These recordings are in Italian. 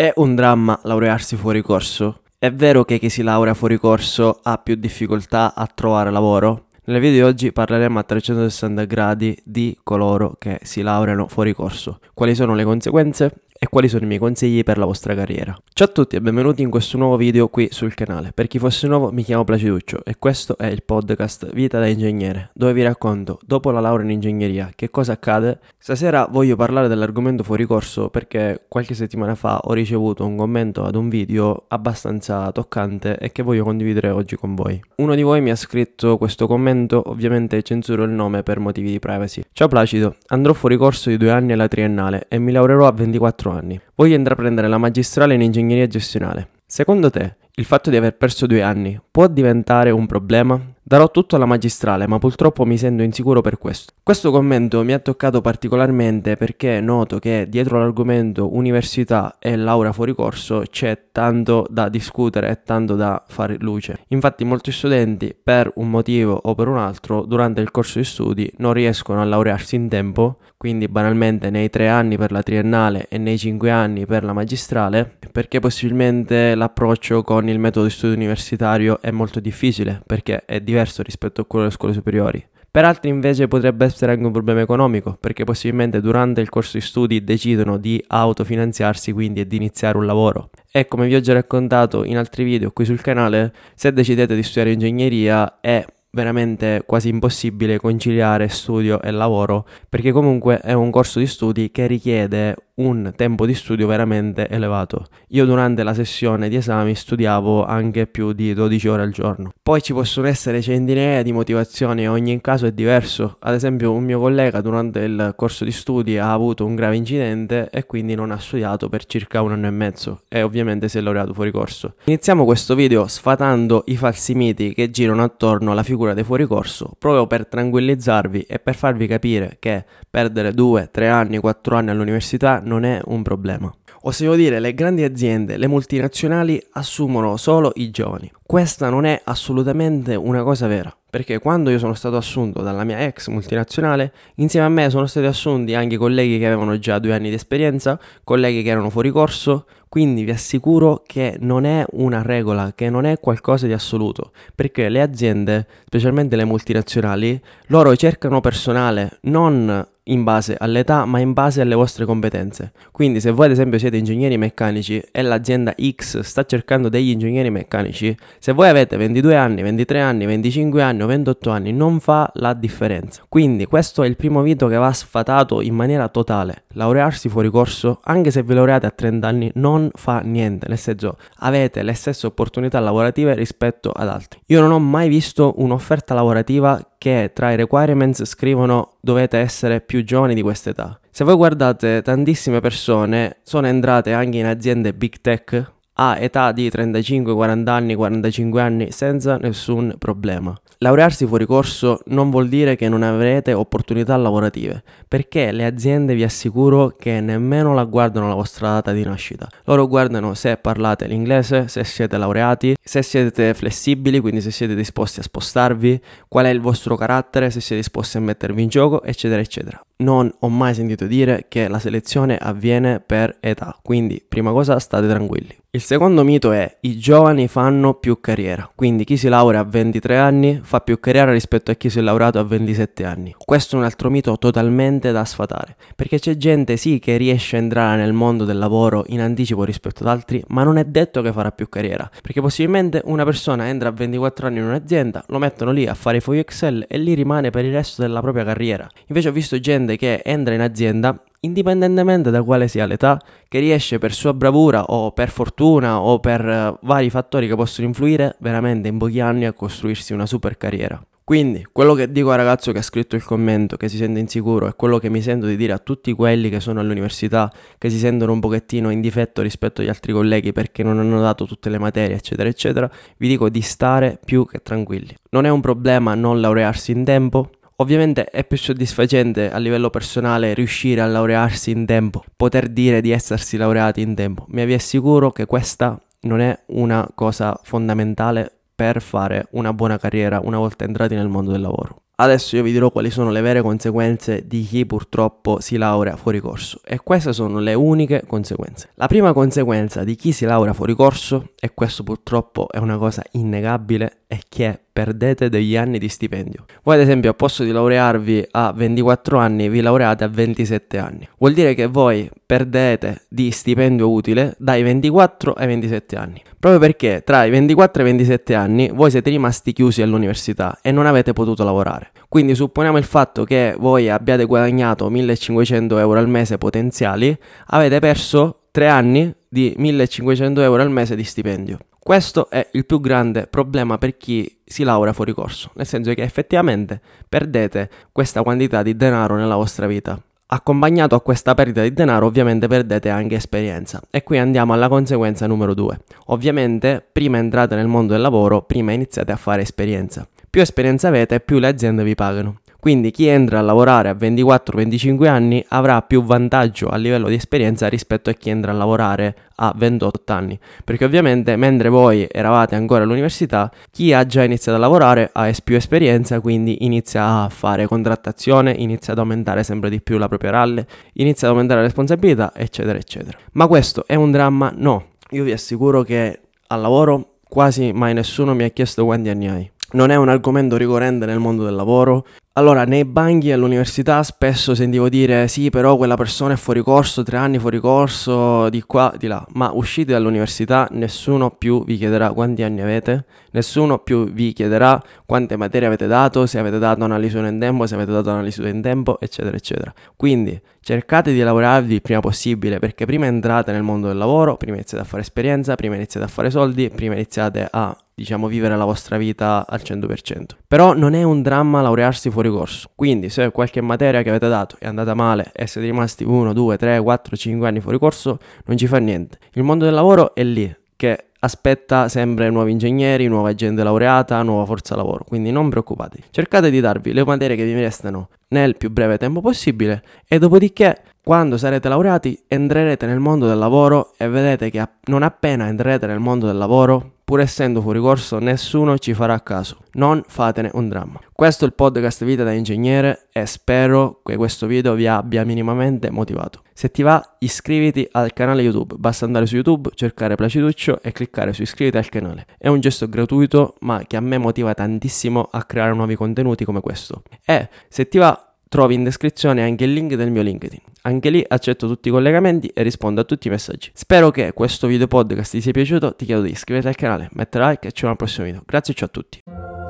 È un dramma laurearsi fuori corso? È vero che chi si laurea fuori corso ha più difficoltà a trovare lavoro? Nel video di oggi parleremo a 360 gradi di coloro che si laureano fuori corso. Quali sono le conseguenze e quali sono i miei consigli per la vostra carriera. Ciao a tutti e benvenuti in questo nuovo video qui sul canale. Per chi fosse nuovo mi chiamo Placiduccio e questo è il podcast Vita da ingegnere, dove vi racconto dopo la laurea in ingegneria che cosa accade. Stasera voglio parlare dell'argomento fuori corso perché qualche settimana fa ho ricevuto un commento ad un video abbastanza toccante e che voglio condividere oggi con voi. Uno di voi mi ha scritto questo commento, ovviamente censuro il nome per motivi di privacy. Ciao Placido, andrò fuori corso di due anni alla triennale e mi laureerò a 24 anni. Voglio intraprendere la magistrale in ingegneria gestionale. Secondo te, il fatto di aver perso due anni può diventare un problema? Darò tutto alla magistrale, ma purtroppo mi sento insicuro per questo. Questo commento mi ha toccato particolarmente perché noto che dietro l'argomento università e laurea fuori corso c'è tanto da discutere e tanto da fare luce. Infatti molti studenti, per un motivo o per un altro, durante il corso di studi non riescono a laurearsi in tempo, quindi banalmente nei tre anni per la triennale e nei cinque anni per la magistrale, perché possibilmente l'approccio con il metodo di studio universitario è molto difficile, perché è diverso rispetto a quello delle scuole superiori. Per altri invece potrebbe essere anche un problema economico, perché possibilmente durante il corso di studi decidono di autofinanziarsi quindi e di iniziare un lavoro. E come vi ho già raccontato in altri video qui sul canale, se decidete di studiare ingegneria è veramente quasi impossibile conciliare studio e lavoro perché comunque è un corso di studi che richiede un tempo di studio veramente elevato. Io durante la sessione di esami studiavo anche più di 12 ore al giorno. Poi ci possono essere centinaia di motivazioni, ogni caso è diverso. Ad esempio un mio collega durante il corso di studi ha avuto un grave incidente e quindi non ha studiato per circa un anno e mezzo e ovviamente si è laureato fuori corso. Iniziamo questo video sfatando i falsi miti che girano attorno alla figura dei fuori corso proprio per tranquillizzarvi e per farvi capire che perdere 2, 3 anni, 4 anni all'università non è un problema. Osevo dire, le grandi aziende, le multinazionali assumono solo i giovani. Questa non è assolutamente una cosa vera, perché quando io sono stato assunto dalla mia ex multinazionale, insieme a me sono stati assunti anche colleghi che avevano già due anni di esperienza, colleghi che erano fuori corso, quindi vi assicuro che non è una regola, che non è qualcosa di assoluto, perché le aziende, specialmente le multinazionali, loro cercano personale non in base all'età ma in base alle vostre competenze. Quindi se voi ad esempio siete ingegneri meccanici e l'azienda X sta cercando degli ingegneri meccanici, se voi avete 22 anni, 23 anni, 25 anni o 28 anni non fa la differenza. Quindi questo è il primo mito che va sfatato in maniera totale. Laurearsi fuori corso, anche se vi laureate a 30 anni, non fa niente, nel senso avete le stesse opportunità lavorative rispetto ad altri. Io non ho mai visto un'offerta lavorativa che tra i requirements scrivono dovete essere più giovani di questa età. Se voi guardate, tantissime persone sono entrate anche in aziende big tech a età di 35, 40 anni, 45 anni senza nessun problema. Laurearsi fuori corso non vuol dire che non avrete opportunità lavorative, perché le aziende vi assicuro che nemmeno la guardano la vostra data di nascita. Loro guardano se parlate l'inglese, se siete laureati, se siete flessibili, quindi se siete disposti a spostarvi, qual è il vostro carattere, se siete disposti a mettervi in gioco, eccetera, eccetera. Non ho mai sentito dire che la selezione avviene per età, quindi prima cosa state tranquilli. Il secondo mito è i giovani fanno più carriera, quindi chi si laurea a 23 anni fa più carriera rispetto a chi si è laureato a 27 anni. Questo è un altro mito totalmente da sfatare, perché c'è gente sì che riesce a entrare nel mondo del lavoro in anticipo rispetto ad altri, ma non è detto che farà più carriera, perché possibilmente una persona entra a 24 anni in un'azienda, lo mettono lì a fare i fogli Excel e lì rimane per il resto della propria carriera. Invece ho visto gente che entra in azienda indipendentemente da quale sia l'età, che riesce per sua bravura o per fortuna o per uh, vari fattori che possono influire veramente in pochi anni a costruirsi una super carriera. Quindi, quello che dico al ragazzo che ha scritto il commento, che si sente insicuro, è quello che mi sento di dire a tutti quelli che sono all'università, che si sentono un pochettino in difetto rispetto agli altri colleghi perché non hanno dato tutte le materie, eccetera, eccetera, vi dico di stare più che tranquilli. Non è un problema non laurearsi in tempo, Ovviamente è più soddisfacente a livello personale riuscire a laurearsi in tempo, poter dire di essersi laureati in tempo. Mi vi assicuro che questa non è una cosa fondamentale per fare una buona carriera una volta entrati nel mondo del lavoro. Adesso io vi dirò quali sono le vere conseguenze di chi purtroppo si laurea fuori corso e queste sono le uniche conseguenze. La prima conseguenza di chi si laurea fuori corso, e questo purtroppo è una cosa innegabile, che perdete degli anni di stipendio. Voi ad esempio a posto di laurearvi a 24 anni vi laureate a 27 anni. Vuol dire che voi perdete di stipendio utile dai 24 ai 27 anni. Proprio perché tra i 24 e i 27 anni voi siete rimasti chiusi all'università e non avete potuto lavorare. Quindi supponiamo il fatto che voi abbiate guadagnato 1500 euro al mese potenziali, avete perso 3 anni di 1500 euro al mese di stipendio. Questo è il più grande problema per chi si laurea fuori corso, nel senso che effettivamente perdete questa quantità di denaro nella vostra vita. Accompagnato a questa perdita di denaro ovviamente perdete anche esperienza e qui andiamo alla conseguenza numero 2. Ovviamente prima entrate nel mondo del lavoro, prima iniziate a fare esperienza. Più esperienza avete, più le aziende vi pagano. Quindi chi entra a lavorare a 24-25 anni avrà più vantaggio a livello di esperienza rispetto a chi entra a lavorare a 28 anni. Perché ovviamente mentre voi eravate ancora all'università, chi ha già iniziato a lavorare ha più esperienza, quindi inizia a fare contrattazione, inizia ad aumentare sempre di più la propria ralle, inizia ad aumentare la responsabilità, eccetera, eccetera. Ma questo è un dramma? No. Io vi assicuro che al lavoro quasi mai nessuno mi ha chiesto quanti anni hai. Non è un argomento ricorrente nel mondo del lavoro, allora, nei banchi all'università spesso sentivo dire sì, però quella persona è fuori corso, tre anni fuori corso, di qua, di là, ma usciti dall'università nessuno più vi chiederà quanti anni avete, nessuno più vi chiederà quante materie avete dato, se avete dato analisi in tempo, se avete dato analisi in tempo, eccetera, eccetera. Quindi cercate di lavorarvi il prima possibile perché prima entrate nel mondo del lavoro, prima iniziate a fare esperienza, prima iniziate a fare soldi, prima iniziate a diciamo vivere la vostra vita al 100%. Però non è un dramma laurearsi fuori corso. Quindi se qualche materia che avete dato è andata male e siete rimasti 1, 2, 3, 4, 5 anni fuori corso, non ci fa niente. Il mondo del lavoro è lì che aspetta sempre nuovi ingegneri, nuova gente laureata, nuova forza lavoro, quindi non preoccupatevi. Cercate di darvi le materie che vi restano nel più breve tempo possibile e dopodiché quando sarete laureati entrerete nel mondo del lavoro e vedete che non appena entrerete nel mondo del lavoro pur essendo fuori corso nessuno ci farà caso. Non fatene un dramma. Questo è il podcast Vita da Ingegnere e spero che questo video vi abbia minimamente motivato. Se ti va iscriviti al canale YouTube, basta andare su YouTube, cercare Placiduccio e cliccare su iscriviti al canale. È un gesto gratuito ma che a me motiva tantissimo a creare nuovi contenuti come questo. E se ti va trovi in descrizione anche il link del mio LinkedIn. Anche lì accetto tutti i collegamenti e rispondo a tutti i messaggi. Spero che questo video podcast ti sia piaciuto, ti chiedo di iscriverti al canale, mettere like e ci vediamo al prossimo video. Grazie ciao a tutti.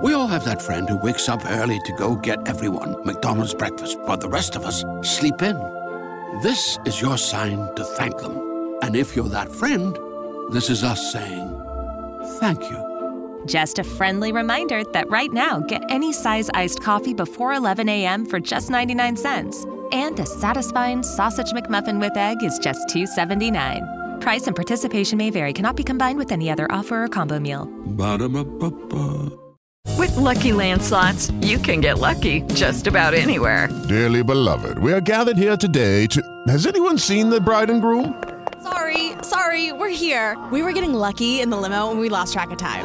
We all have that friend who wakes up early to go get everyone McDonald's breakfast, while the rest of us sleep in. This is your sign to thank them. And if you're that friend, this is us saying thank you. Just a friendly reminder that right now, get any size iced coffee before 11 a.m. for just 99 cents. And a satisfying sausage McMuffin with egg is just $2.79. Price and participation may vary, cannot be combined with any other offer or combo meal. Ba-da-ba-ba-ba. With lucky landslots, you can get lucky just about anywhere. Dearly beloved, we are gathered here today to. Has anyone seen the bride and groom? Sorry, sorry, we're here. We were getting lucky in the limo and we lost track of time.